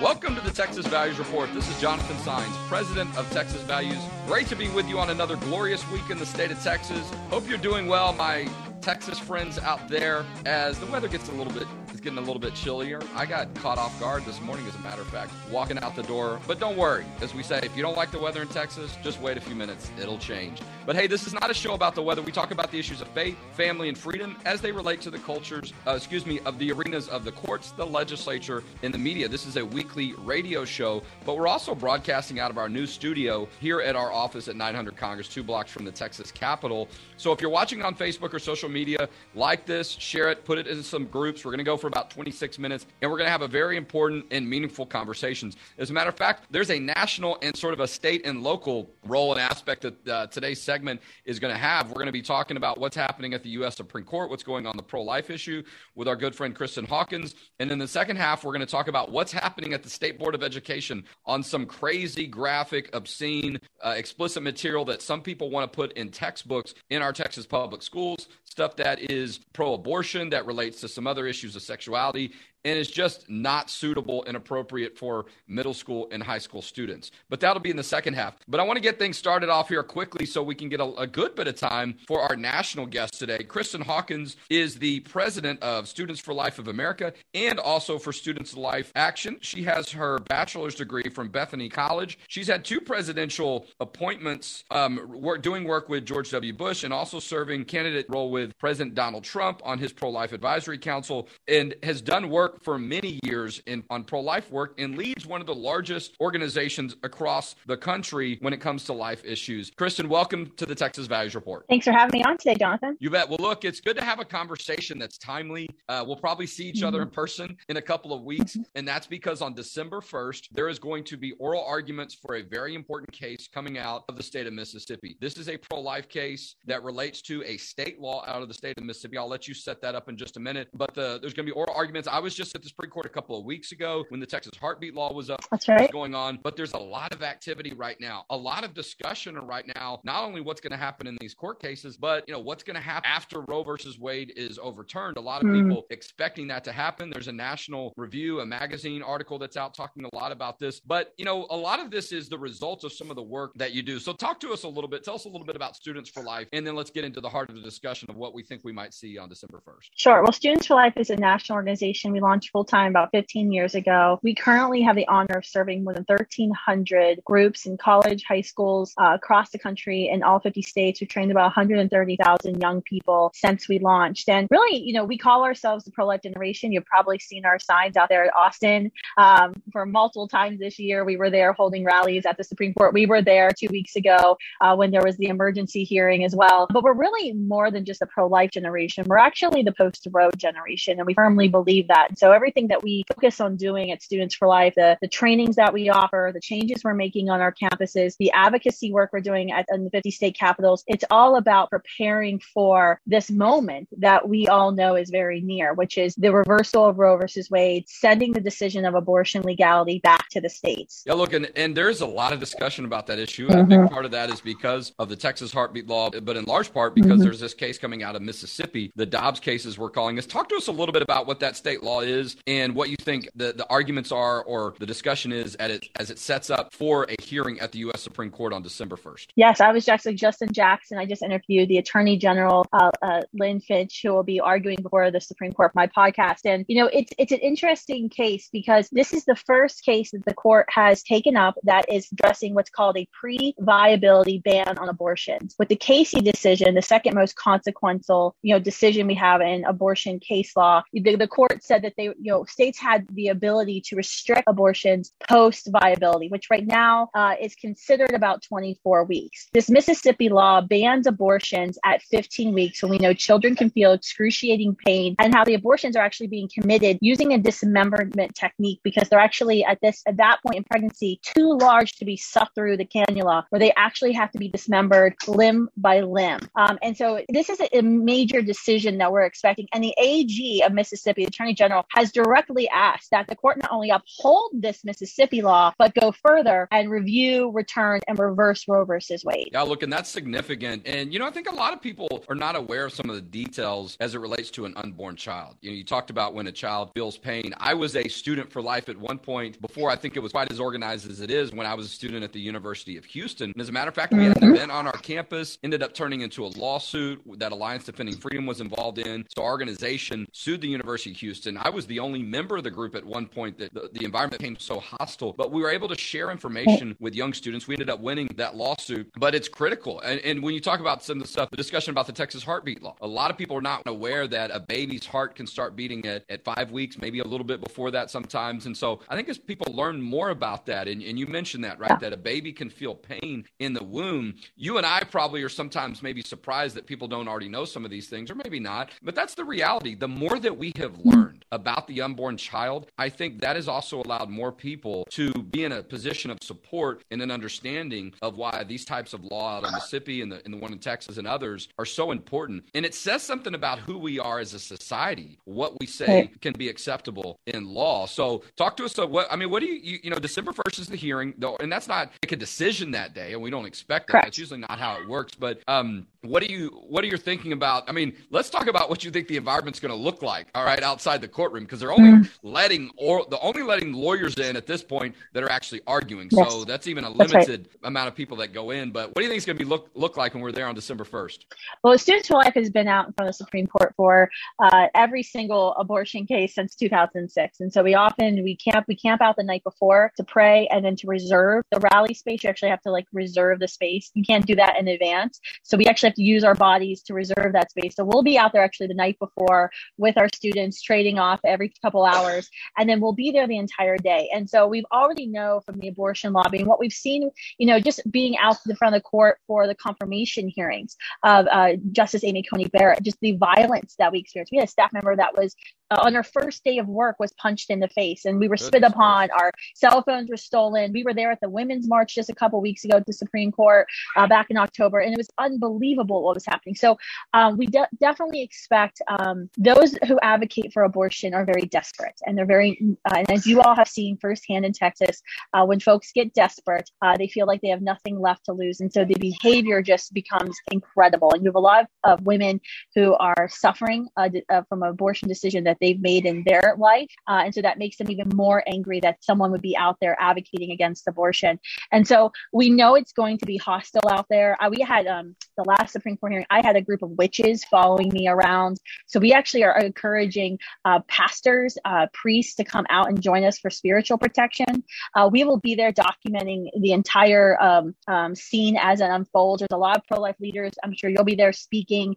Welcome to the Texas Values Report. This is Jonathan Saenz, president of Texas Values. Great to be with you on another glorious week in the state of Texas. Hope you're doing well, my Texas friends out there, as the weather gets a little bit is getting a little bit chillier. I got caught off guard this morning, as a matter of fact, walking out the door. But don't worry, as we say, if you don't like the weather in Texas, just wait a few minutes. It'll change. But hey, this is not a show about the weather. We talk about the issues of faith, family, and freedom as they relate to the cultures, uh, excuse me, of the arenas of the courts, the legislature, and the media. This is a weekly radio show, but we're also broadcasting out of our new studio here at our office at 900 Congress, two blocks from the Texas Capitol. So if you're watching on Facebook or social media, like this, share it, put it in some groups. We're going to go for about 26 minutes, and we're going to have a very important and meaningful conversations. As a matter of fact, there's a national and sort of a state and local role and aspect that uh, today's segment is going to have. We're going to be talking about what's happening at the U.S. Supreme Court, what's going on the pro-life issue with our good friend Kristan Hawkins, and in the second half, we're going to talk about what's happening at the State Board of Education on some crazy, graphic, obscene, uh, explicit material that some people want to put in textbooks in our Texas public schools, stuff that is pro-abortion that relates to some other issues of sexuality and is just not suitable and appropriate for middle school and high school students. But that'll be in the second half. But I want to get things started off here quickly so we can get a, a, good bit of time for our national guest today. Kristan Hawkins is the president of Students for Life of America and also for Students Life Action. She has her bachelor's degree from Bethany College. She's had two presidential appointments, um, work, doing work with George W. Bush and also serving candidate role with President Donald Trump on his pro-life advisory council and has done work for many years in, on pro life work and leads one of the largest organizations across the country when it comes to life issues. Kristan, welcome to the Texas Values Report. Thanks for having me on today, Jonathan. You bet. Well, look, it's good to have a conversation that's timely. Uh, we'll probably see each mm-hmm. other in person in a couple of weeks. Mm-hmm. And that's because on December 1st, there is going to be oral arguments for a very important case coming out of the state of Mississippi. This is a pro life case that relates to a state law out of the state of Mississippi. I'll let you set that up in just a minute. But the, there's going to be oral arguments. I was just at the Supreme Court a couple of weeks ago when the Texas heartbeat law was up. That's right. Going on, but there's a lot of activity right now, a lot of discussion right now. Not only what's going to happen in these court cases, but you know what's going to happen after Roe versus Wade is overturned. A lot of mm. people expecting that to happen. There's a National Review, a magazine article that's out talking a lot about this. But you know, a lot of this is the result of some of the work that you do. So talk to us a little bit. Tell us a little bit about Students for Life, and then let's get into the heart of the discussion of what we think we might see on December 1st. Sure. Well, Students for Life is a national organization. We launched full time about 15 years ago. We currently have the honor of serving more than 1,300 groups in college, high schools uh, across the country in all 50 states. We've trained about 130,000 young people since we launched. And really, you know, we call ourselves the pro life generation. You've probably seen our signs out there at Austin um, for multiple times this year. We were there holding rallies at the Supreme Court. We were there two weeks ago uh, when there was the emergency hearing as well. But we're really more than just a pro life generation. We're actually the post Roe generation. And we firmly believe that. So everything that we focus on doing at Students for Life, the, the trainings that we offer, the changes we're making on our campuses, the advocacy work we're doing at in the 50 state capitals, it's all about preparing for this moment that we all know is very near, which is the reversal of Roe versus Wade, sending the decision of abortion legality back to the states. Yeah, look, and, and there's a lot of discussion about that issue. Mm-hmm. A big mm-hmm. part of that is because of the Texas heartbeat law, but in large part because mm-hmm. there's this case coming out of Mississippi, the Dobbs cases we're calling this. Talk to us a little bit about what that state law is and what you think the, the arguments are or the discussion is at it, as it sets up for a hearing at the U.S. Supreme Court on December 1st. Yes, I was actually Justin Jackson. I just interviewed the Attorney General, uh, uh, Lynn Fitch, who will be arguing before the Supreme Court, my podcast. And, you know, it's, it's an interesting case because this is the first case that the court has taken up that is addressing what's called a pre viability ban on abortions. With the Casey decision, the second most consequential, you know, decision we have in abortion case law, the, the court said that they, you know, states had the ability to restrict abortions post viability, which right now uh, is considered about 24 weeks. This Mississippi law bans abortions at 15 weeks when we know children can feel excruciating pain and how the abortions are actually being committed using a dismemberment technique because they're actually at this at that point in pregnancy too large to be sucked through the cannula where they actually have to be dismembered limb by limb. Um, and so this is a, a major decision that we're expecting. And the AG of Mississippi, the Attorney General, has directly asked that the court not only uphold this Mississippi law, but go further and review, return, and reverse Roe versus Wade. Yeah, look, and that's significant. And, you know, I think a lot of people are not aware of some of the details as it relates to an unborn child. You know, you talked about when a child feels pain. I was a student for life at one point before I think it was quite as organized as it is when I was a student at the University of Houston. And as a matter of fact, we had an mm-hmm. event on our campus, ended up turning into a lawsuit that Alliance Defending Freedom was involved in. So our organization sued the University of Houston. I was the only member of the group at one point that the, the environment became so hostile, but we were able to share information with young students. We ended up winning that lawsuit, but it's critical. And, and when you talk about some of the stuff, the discussion about the Texas heartbeat law, a lot of people are not aware that a baby's heart can start beating at, at five weeks, maybe a little bit before that sometimes. And so I think as people learn more about that, and, and you mentioned that, right, that a baby can feel pain in the womb, you and I probably are sometimes maybe surprised that people don't already know some of these things, or maybe not. But that's the reality. The more that we have hmm. learned about the unborn child, I think that has also allowed more people to be in a position of support and an understanding of why these types of law out in Mississippi and the, and the one in Texas and others are so important. And it says something about who we are as a society, what we say can be acceptable in law. So talk to us. So what, I mean, what do you, you, you know, December 1st is the hearing though, and that's not like a decision that day. And we don't expect that. Correct. That's usually not how it works. But um, what do you, what are you thinking about? I mean, let's talk about what you think the environment's going to look like. All right. Outside the courtroom, because they're only mm. letting or the only letting lawyers in at this point that are actually arguing. Yes. So that's even a limited right. amount of people that go in. But what do you think it's going to be look look like when we're there on December first? Well, Students for Life has been out in front of the Supreme Court for uh, every single abortion case since 2006, and so we often we camp we camp out the night before to pray and then to reserve the rally space. You actually have to like reserve the space. You can't do that in advance, so we actually have to use our bodies to reserve that space. So we'll be out there actually the night before with our students trading off every couple hours, and then we'll be there the entire day. And so we've already know from the abortion lobby and what we've seen, you know, just being out in front of the court for the confirmation hearings of uh, Justice Amy Coney Barrett, just the violence that we experienced. We had a staff member that was uh, on our first day of work was punched in the face and we were spit upon. our cell phones were stolen. We were there at the women's march just a couple weeks ago at the supreme court uh, back in october and it was unbelievable what was happening. So um, we de- definitely expect um, those who advocate for abortion are very desperate and they're very uh, and as you all have seen firsthand in texas uh, when folks get desperate uh, they feel like they have nothing left to lose and so the behavior just becomes incredible. And you have a lot of, of women who are suffering uh, from an abortion decision that they've made in their life. Uh, and so that makes them even more angry that someone would be out there advocating against abortion. And so we know it's going to be hostile out there. Uh, we had um, the last Supreme Court hearing, I had a group of witches following me around. So we actually are encouraging uh, pastors, uh, priests to come out and join us for spiritual protection. Uh, we will be there documenting the entire um, um, scene as it unfolds. There's a lot of pro life leaders. I'm sure you'll be there speaking.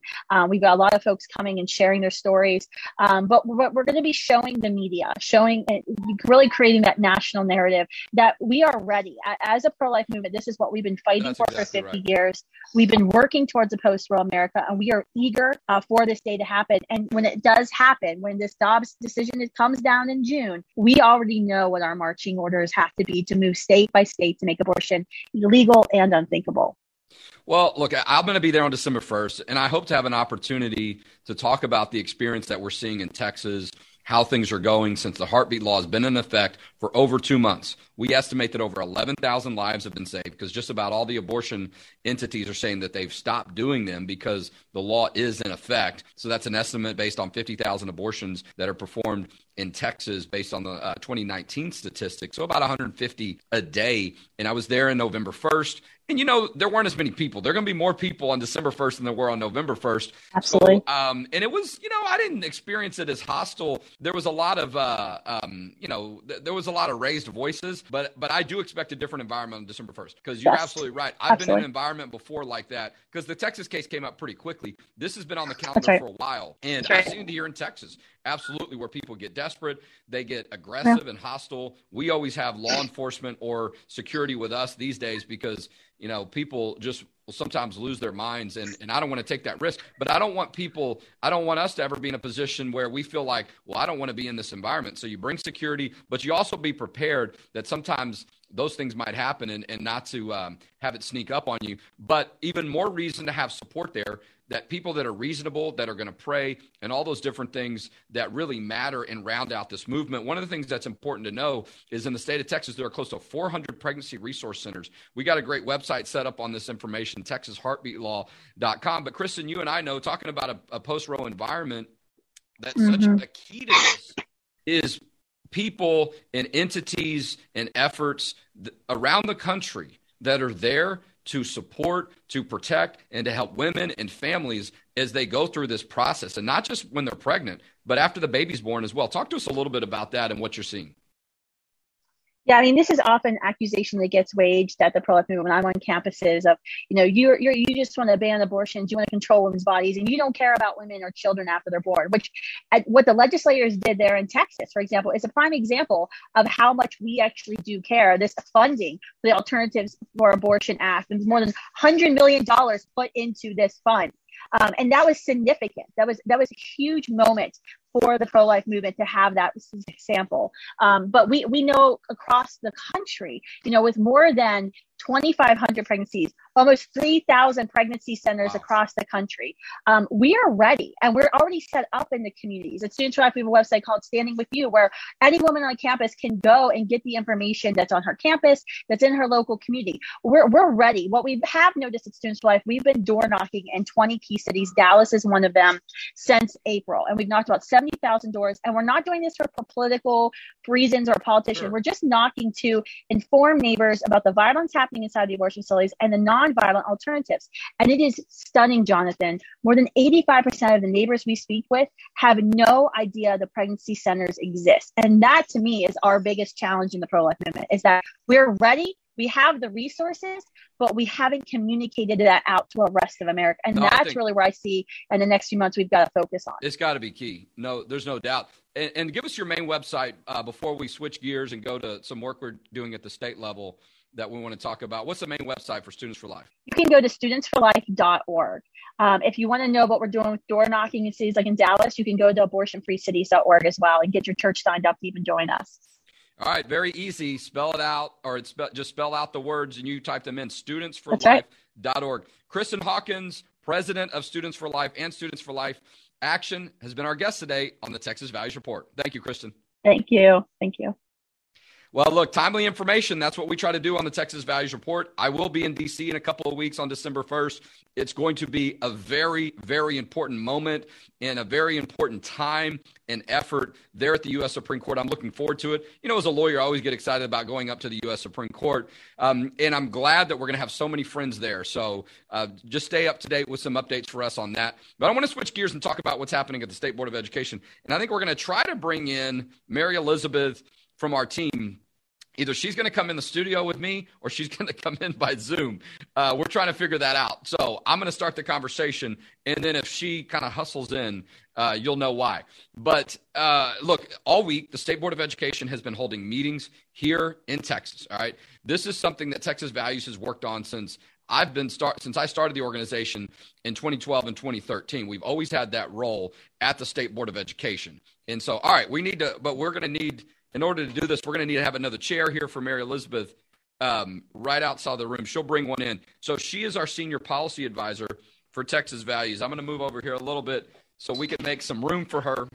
We've got a lot of folks coming and sharing their stories. Um, but we're, we're going to be showing the media, showing, uh, really creating that national narrative that we are ready. As a pro life movement, this is what we've been fighting That's for exactly for 50 right. years. We've been working towards a post Roe America, and we are eager uh, for this day to happen. And when it does happen, when this Dobbs decision comes down in June, we already know what our marching orders have to be to move state by state to make abortion illegal and unthinkable. Well, look, I'm going to be there on December 1st, and I hope to have an opportunity to talk about the experience that we're seeing in Texas, how things are going since the heartbeat law has been in effect for over two months. We estimate that over 11,000 lives have been saved because just about all the abortion entities are saying that they've stopped doing them because the law is in effect. So that's an estimate based on 50,000 abortions that are performed in Texas based on the uh, 2019 statistics. So about 150 a day. And I was there in November 1st. And you know, there weren't as many people. There are going to be more people on December 1st than there were on November 1st. Absolutely. So, um, and it was, you know, I didn't experience it as hostile. There was a lot of, uh, um, you know, th- there was a lot of raised voices, but but I do expect a different environment on December 1st because you're yes. absolutely right. I've absolutely. been in an environment before like that because the Texas case came up pretty quickly. This has been on the calendar right. for a while, and right. I've seen it here in Texas absolutely where people get desperate, they get aggressive yeah. and hostile. We always have law enforcement or security with us these days because, you know, people just will sometimes lose their minds and, and I don't want to take that risk. But I don't want people I don't want us to ever be in a position where we feel like, well, I don't want to be in this environment. So you bring security, but you also be prepared that sometimes those things might happen and, and not to um, have it sneak up on you. But even more reason to have support there that people that are reasonable, that are going to pray, and all those different things that really matter and round out this movement. One of the things that's important to know is in the state of Texas, there are close to 400 pregnancy resource centers. We got a great website set up on this information, texasheartbeatlaw.com. But Kristan, you and I know talking about a, a post Roe environment, that's mm-hmm. such a key to this is people and entities and efforts around the country that are there to support, to protect, and to help women and families as they go through this process. And not just when they're pregnant, but after the baby's born as well. Talk to us a little bit about that and what you're seeing. Yeah, I mean, this is often accusation that gets waged at the pro-life movement I'm on campuses of, you know, you're, you're you just want to ban abortions, you want to control women's bodies, and you don't care about women or children after they're born. Which, at, what the legislators did there in Texas, for example, is a prime example of how much we actually do care. This funding for the Alternatives for Abortion Act, and more than 100 million dollars put into this fund. Um, and that was significant. That was that was a huge moment for the pro-life movement to have that sample. Um, but we we know across the country, you know, with more than 2,500 pregnancies, almost 3,000 pregnancy centers wow. across the country. Um, we are ready and we're already set up in the communities. At Students for Life, we have a website called Standing With You, where any woman on campus can go and get the information that's on her campus, that's in her local community. We're, we're ready. What we have noticed at Students for Life, we've been door knocking in 20 key cities. Dallas is one of them since April. And we've knocked about 70,000 doors. And we're not doing this for political reasons or politicians. Sure. We're just knocking to inform neighbors about the violence happening inside the abortion facilities and the nonviolent alternatives. And it is stunning, Jonathan. More than 85% of the neighbors we speak with have no idea the pregnancy centers exist. And that to me is our biggest challenge in the pro life movement is that we're ready. We have the resources, but we haven't communicated that out to the rest of America. And no, that's really where I see in the next few months we've got to focus on. It's got to be key. No, there's no doubt. And, and give us your main website uh, before we switch gears and go to some work we're doing at the state level that we want to talk about? What's the main website for Students for Life? You can go to studentsforlife.org. Um, if you want to know what we're doing with door knocking in cities like in Dallas, you can go to abortionfreecities.org as well and get your church signed up to even join us. All right, very easy. Spell it out, or it's just spell out the words and you type them in. Studentsforlife.org. Right. Kristan Hawkins, president of Students for Life and Students for Life Action, has been our guest today on the Texas Values Report. Thank you, Kristan. Thank you. Thank you. Well, look, timely information. That's what we try to do on the Texas Values Report. I will be in D.C. in a couple of weeks on December 1st. It's going to be a very, very important moment and a very important time and effort there at the U.S. Supreme Court. I'm looking forward to it. You know, as a lawyer, I always get excited about going up to the U.S. Supreme Court. Um, and I'm glad that we're going to have so many friends there. So uh, just stay up to date with some updates for us on that. But I want to switch gears and talk about what's happening at the State Board of Education. And I think we're going to try to bring in Mary Elizabeth from our team either she's going to come in the studio with me or she's going to come in by Zoom. Uh, we're trying to figure that out. So I'm going to start the conversation, and then if she kind of hustles in, uh, you'll know why. But uh, look, all week the State Board of Education has been holding meetings here in Texas. All right, this is something that Texas Values has worked on since. I've been start since I started the organization in 2012 and 2013. We've always had that role at the State Board of Education. And so, all right, we need to, but we're going to need in order to do this, we're going to need to have another chair here for Mary Elizabeth um, right outside the room. She'll bring one in. So she is our senior policy advisor for Texas Values. I'm going to move over here a little bit so we can make some room for her.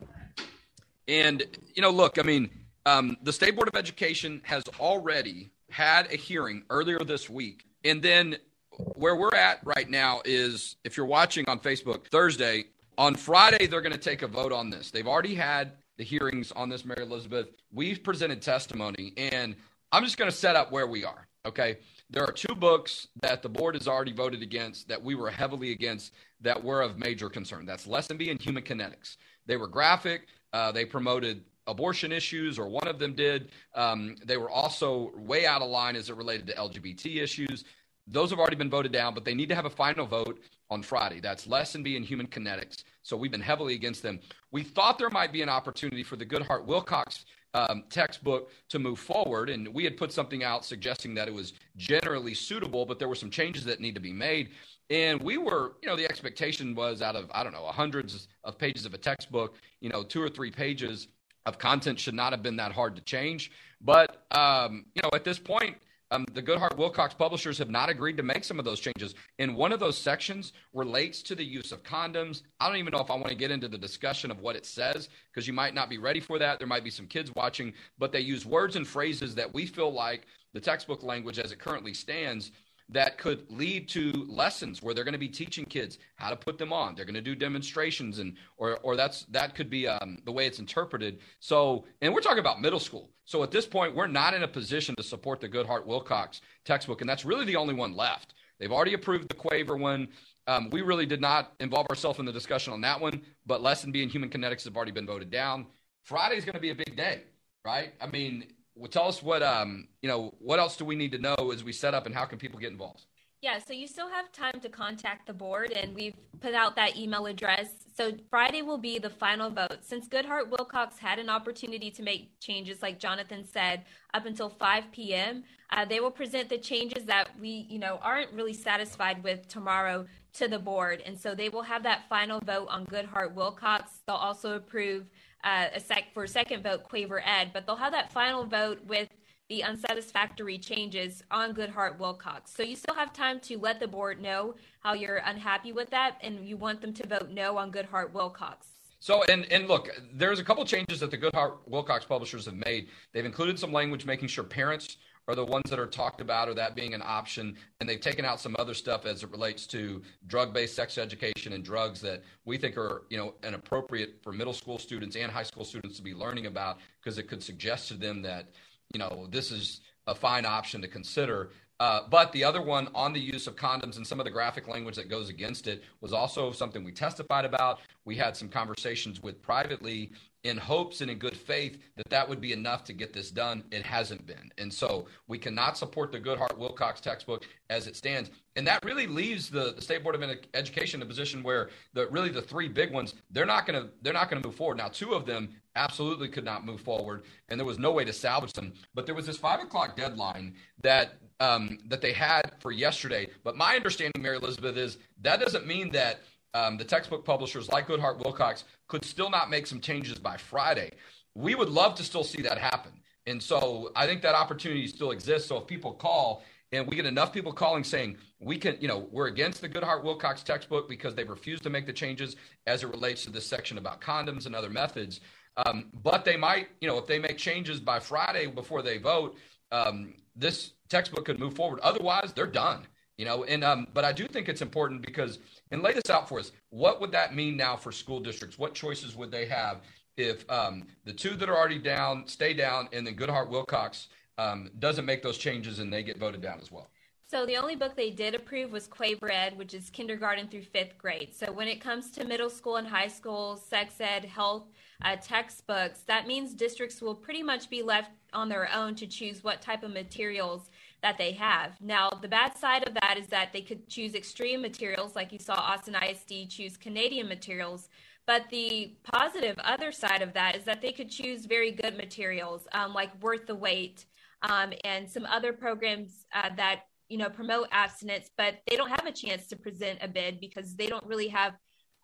And, you know, look, I mean, um, the State Board of Education has already had a hearing earlier this week. And then where we're at right now is if you're watching on Facebook Thursday, on Friday, they're going to take a vote on this. They've already had the hearings on this, Mary Elizabeth. We've presented testimony, and I'm just going to set up where we are. Okay. There are two books that the board has already voted against that we were heavily against that were of major concern. That's Lessonbee and Human Kinetics. They were graphic. Uh, they promoted abortion issues, or one of them did. Um, they were also way out of line as it related to LGBT issues. Those have already been voted down, but they need to have a final vote on Friday. That's Lessonbee in Human Kinetics. So we've been heavily against them. We thought there might be an opportunity for the Goodheart Willcox um, textbook to move forward, and we had put something out suggesting that it was generally suitable, but there were some changes that need to be made. And we were, you know, the expectation was out of, I don't know, hundreds of pages of a textbook, you know, two or three pages of content should not have been that hard to change. But, um, you know, at this point, um, the Goodheart Willcox publishers have not agreed to make some of those changes. And one of those sections relates to the use of condoms. I don't even know if I want to get into the discussion of what it says because you might not be ready for that. There might be some kids watching, but they use words and phrases that we feel like the textbook language as it currently stands that could lead to lessons where they're going to be teaching kids how to put them on. They're going to do demonstrations, and or or that's that could be um, the way it's interpreted. So, and we're talking about middle school. So at this point, we're not in a position to support the Goodheart Willcox textbook, and that's really the only one left. They've already approved the Quaver one. Um, we really did not involve ourselves in the discussion on that one, but Lessonbee and Human Kinetics have already been voted down. Friday is going to be a big day, right? I mean, well, tell us what um, you know. What else do we need to know as we set up, and how can people get involved? Yeah, so you still have time to contact the board, and we've put out that email address. So Friday will be the final vote. Since Goodheart Willcox had an opportunity to make changes, like Jonathan said, up until 5 p.m., uh, they will present the changes that we, you know, aren't really satisfied with tomorrow to the board, and so they will have that final vote on Goodheart Willcox. They'll also approve uh, a sec for a second vote Quaver Ed, but they'll have that final vote with the unsatisfactory changes on Goodheart Willcox. So you still have time to let the board know how you're unhappy with that and you want them to vote no on Goodheart Willcox. So and and look, there's a couple changes that the Goodheart Willcox publishers have made. They've included some language making sure parents are the ones that are talked about or that being an option and they've taken out some other stuff as it relates to drug-based sex education and drugs that we think are you know inappropriate for middle school students and high school students to be learning about because it could suggest to them that you know, this is a fine option to consider. Uh, but the other one on the use of condoms and some of the graphic language that goes against it was also something we testified about. We had some conversations with privately in hopes and in good faith that that would be enough to get this done. It hasn't been. And so we cannot support the Goodheart Willcox textbook as it stands. And that really leaves the, the State Board of Education in a position where the really the three big ones, they're not gonna they're not gonna move forward. Now, two of them absolutely could not move forward, and there was no way to salvage them. But there was this five o'clock deadline that um, that they had for yesterday. But my understanding, Mary Elizabeth, is that doesn't mean that um, the textbook publishers like Goodheart Willcox could still not make some changes by Friday. We would love to still see that happen. And so I think that opportunity still exists. So if people call and we get enough people calling saying we can, you know, we're against the Goodheart Willcox textbook because they refuse to make the changes as it relates to this section about condoms and other methods. Um, but they might, you know, if they make changes by Friday before they vote, um, this textbook could move forward. Otherwise, they're done. You know, and um, but I do think it's important because and lay this out for us. What would that mean now for school districts? What choices would they have if um, the two that are already down stay down, and then Goodheart Willcox um, doesn't make those changes and they get voted down as well? So the only book they did approve was Quaver Ed, which is kindergarten through fifth grade. So when it comes to middle school and high school, sex ed, health uh, textbooks, that means districts will pretty much be left on their own to choose what type of materials that they have. Now, the bad side of that is that they could choose extreme materials, like you saw Austin ISD choose Canadian materials. But the positive other side of that is that they could choose very good materials, um, like Worth the Wait, um, and some other programs uh, that you know promote abstinence but they don't have a chance to present a bid because they don't really have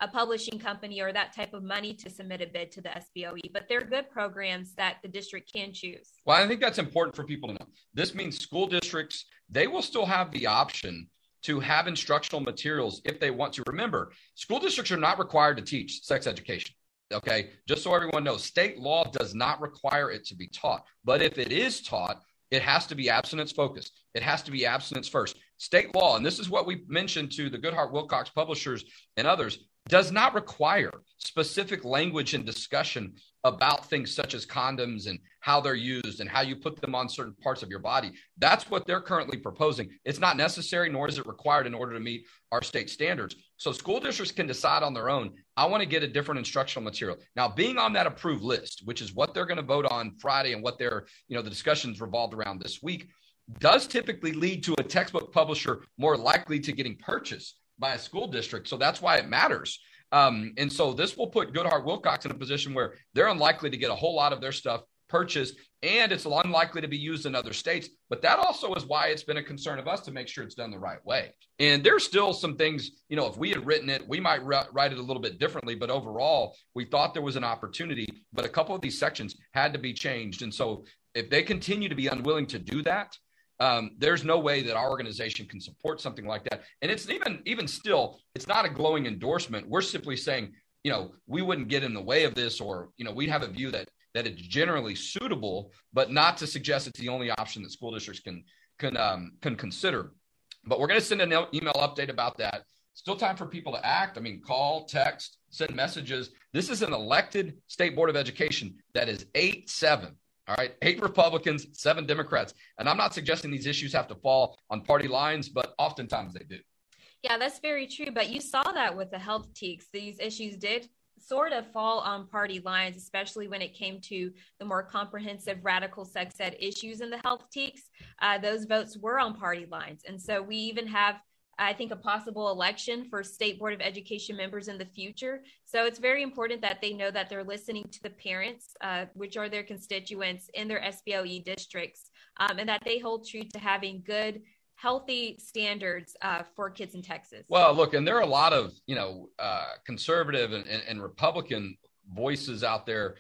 a publishing company or that type of money to submit a bid to the SBOE, but they're good programs that the district can choose. Well, I think that's important for people to know. This means school districts, they will still have the option to have instructional materials if they want to. Remember, school districts are not required to teach sex education. Okay, just so everyone knows, state law does not require it to be taught. But if it is taught, it has to be abstinence focused. It has to be abstinence first. State law, and this is what we mentioned to the Goodheart Willcox publishers and others, does not require specific language and discussion about things such as condoms and how they're used and how you put them on certain parts of your body. That's what they're currently proposing. It's not necessary, nor is it required in order to meet our state standards. So school districts can decide on their own. I want to get a different instructional material. Now, being on that approved list, which is what they're going to vote on Friday and what their, you know, the discussions revolved around this week, does typically lead to a textbook publisher more likely to getting purchased by a school district. So that's why it matters. Um, and so this will put Goodheart Willcox in a position where they're unlikely to get a whole lot of their stuff purchased and it's unlikely to be used in other states. But that also is why it's been a concern of us to make sure it's done the right way. And there's still some things, you know, if we had written it, we might write it a little bit differently. But overall, we thought there was an opportunity, but a couple of these sections had to be changed. And so if they continue to be unwilling to do that, Um, there's no way that our organization can support something like that. And it's even even still, it's not a glowing endorsement. We're simply saying, you know, we wouldn't get in the way of this, or you know, we have a view that that it's generally suitable, but not to suggest it's the only option that school districts can can um, can consider. But we're going to send an email update about that. Still time for people to act. I mean, call, text, send messages. This is an elected state board of education that is eight seven. All right, eight Republicans, seven Democrats. And I'm not suggesting these issues have to fall on party lines, but oftentimes they do. Yeah, that's very true. But you saw that with the health TEKS. These issues did sort of fall on party lines, especially when it came to the more comprehensive radical sex ed issues in the health TEKS. Uh, those votes were on party lines. And so we even have I think a possible election for state board of education members in the future. So it's very important that they know that they're listening to the parents, uh, which are their constituents in their SBOE districts, um, and that they hold true to having good healthy standards uh, for kids in Texas? Well, look, and there are a lot of you know uh, conservative and, and, and, Republican voices out there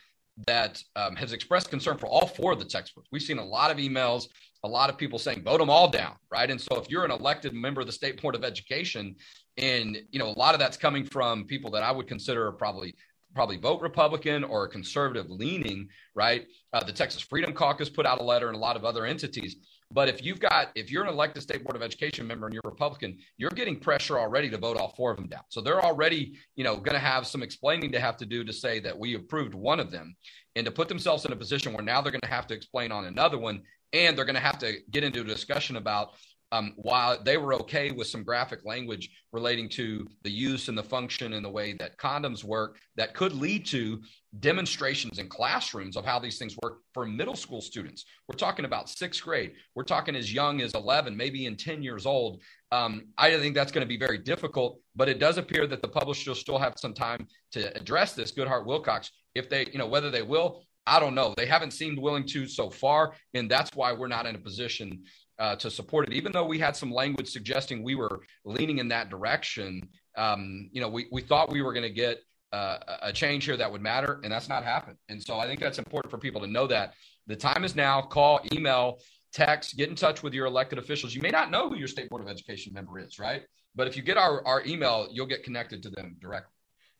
that um, has expressed concern for all four of the textbooks. We've seen a lot of emails, a lot of people saying vote them all down, right? And so if you're an elected member of the state board of education, and you know a lot of that's coming from people that I would consider probably probably vote Republican or conservative leaning, right? Uh, the Texas Freedom Caucus put out a letter and a lot of other entities. But if you've got, if you're an elected state board of education member and you're Republican, you're getting pressure already to vote all four of them down. So they're already, you know, going to have some explaining to have to do to say that we approved one of them and to put themselves in a position where now they're going to have to explain on another one and they're going to have to get into a discussion about um, while they were okay with some graphic language relating to the use and the function and the way that condoms work, that could lead to demonstrations in classrooms of how these things work for middle school students. We're talking about sixth grade. We're talking as young as 11, maybe in 10 years old. Um, I think that's going to be very difficult, but it does appear that the publishers still have some time to address this. Goodheart Willcox, if they, you know, whether they will, I don't know. They haven't seemed willing to so far, and that's why we're not in a position uh, to support it, even though we had some language suggesting we were leaning in that direction. Um, you know, we, we thought we were going to get uh, a change here that would matter, and that's not happened. And so I think that's important for people to know that the time is now. Call, email, text, get in touch with your elected officials. You may not know who your state board of education member is, right? But if you get our, our email, you'll get connected to them directly.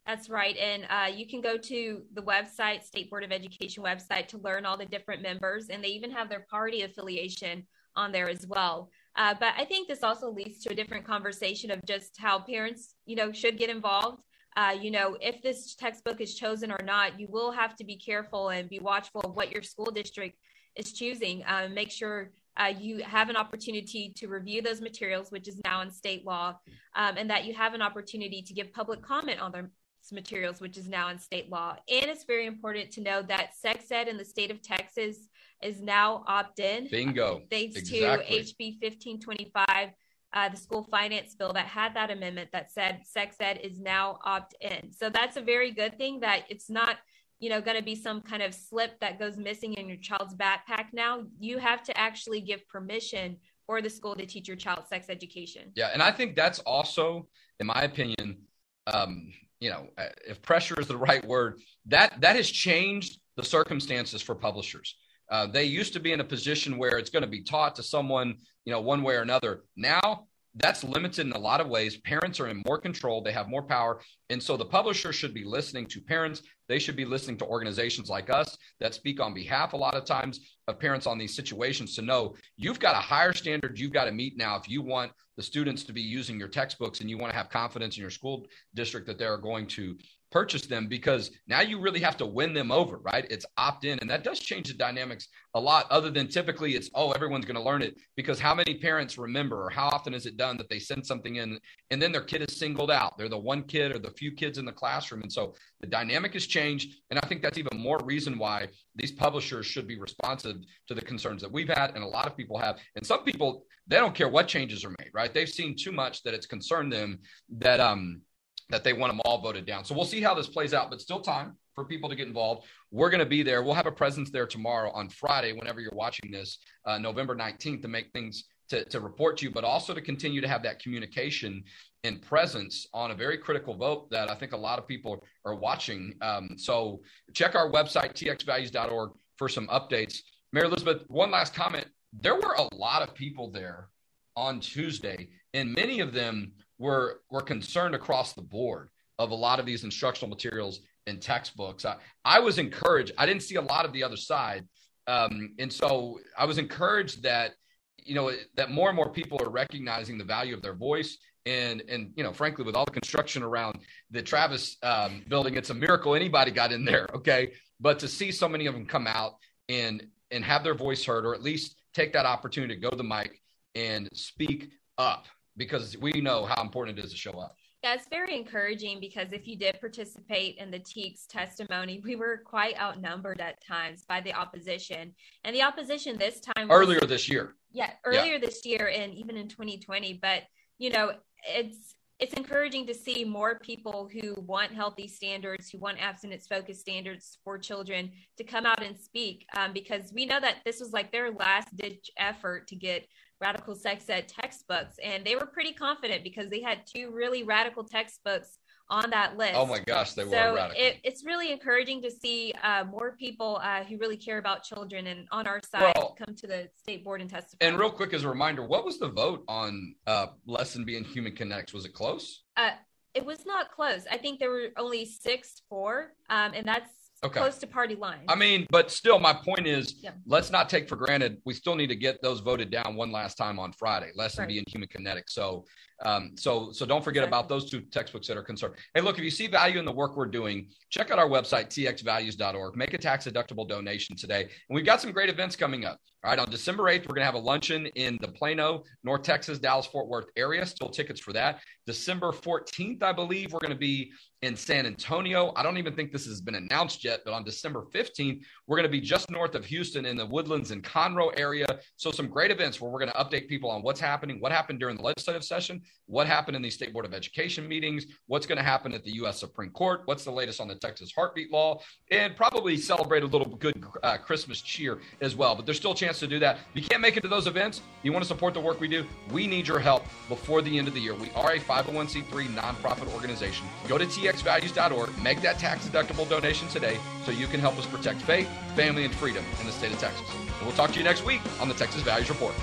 That's right. And uh, you can go to the website, State Board of Education website, to learn all the different members. And they even have their party affiliation on there as well. Uh, but I think this also leads to a different conversation of just how parents, you know, should get involved. Uh, you know, if this textbook is chosen or not, you will have to be careful and be watchful of what your school district is choosing. Uh, make sure uh, you have an opportunity to review those materials, which is now in state law, um, and that you have an opportunity to give public comment on those materials, which is now in state law. And it's very important to know that sex ed in the state of Texas is now opt in. Bingo. Thanks exactly. to HB 1525, uh, the school finance bill that had that amendment that said sex ed is now opt in. So that's a very good thing that it's not you know going to be some kind of slip that goes missing in your child's backpack now you have to actually give permission for the school to teach your child sex education yeah and i think that's also in my opinion um, you know uh, if pressure is the right word that that has changed the circumstances for publishers uh, they used to be in a position where it's going to be taught to someone, you know, one way or another. Now that's limited in a lot of ways. Parents are in more control, they have more power. And so the publisher should be listening to parents. They should be listening to organizations like us that speak on behalf a lot of times of parents on these situations to know you've got a higher standard you've got to meet now if you want the students to be using your textbooks and you want to have confidence in your school district that they're going to purchase them because now you really have to win them over, right? It's opt in. And that does change the dynamics a lot, other than typically it's, oh, everyone's going to learn it. Because how many parents remember, or how often is it done that they send something in and then their kid is singled out? They're the one kid or the few kids in the classroom. And so the dynamic has changed. And I think that's even more reason why these publishers should be responsive to the concerns that we've had and a lot of people have. And some people, they don't care what changes are made, right? They've seen too much that it's concerned them that, um, that they want them all voted down. So we'll see how this plays out, but still time for people to get involved. We're going to be there. We'll have a presence there tomorrow on Friday, whenever you're watching this, uh, November 19th, to make things to, to report to you, but also to continue to have that communication and presence on a very critical vote that I think a lot of people are watching. Um, so check our website, txvalues.org, for some updates. Mary Elizabeth, one last comment there were a lot of people there on Tuesday, and many of them were were concerned across the board of a lot of these instructional materials and textbooks. I, I was encouraged. I didn't see a lot of the other side, um, and so I was encouraged that you know that more and more people are recognizing the value of their voice and and you know frankly with all the construction around the travis um, building it's a miracle anybody got in there okay but to see so many of them come out and and have their voice heard or at least take that opportunity to go to the mic and speak up because we know how important it is to show up yeah, it's very encouraging because if you did participate in the TEKS testimony, we were quite outnumbered at times by the opposition. And the opposition this time was, earlier this year. Yeah, earlier yeah. this year and even in 2020. But, you know, it's it's encouraging to see more people who want healthy standards, who want abstinence focused standards for children to come out and speak um, because we know that this was like their last ditch effort to get radical sex ed textbooks. And they were pretty confident because they had two really radical textbooks on that list. Oh my gosh, they so were radical. It, it's really encouraging to see uh, more people uh, who really care about children and on our side well, come to the state board and testify. And real quick, as a reminder, what was the vote on uh, lesson being Human Kinetics? Was it close? Uh, it was not close. I think there were only six four, um, and that's okay. close to party lines. I mean, but still, my point is, yeah. let's not take for granted. We still need to get those voted down one last time on Friday. Lesson right. being human kinetics. So, um, so, so don't forget exactly. about those two textbooks that are concerned. Hey, look, if you see value in the work we're doing, check out our website txvalues.org. Make a tax deductible donation today, and we've got some great events coming up. All right, on December 8th, we're going to have a luncheon in the Plano, North Texas, Dallas, Fort Worth area. Still tickets for that. December 14th, I believe, we're going to be in San Antonio. I don't even think this has been announced yet, but on December 15th, we're going to be just north of Houston in the Woodlands and Conroe area. So, some great events where we're going to update people on what's happening, what happened during the legislative session, what happened in the State Board of Education meetings, what's going to happen at the U.S. Supreme Court, what's the latest on the Texas heartbeat law, and probably celebrate a little good uh, Christmas cheer as well. But there's still a chance to do that. If you can't make it to those events, you want to support the work we do, we need your help before the end of the year. We are a 501c3 nonprofit organization. Go to txvalues.org, make that tax deductible donation today so you can help us protect faith, family, and freedom in the state of Texas. And we'll talk to you next week on the Texas Values Report.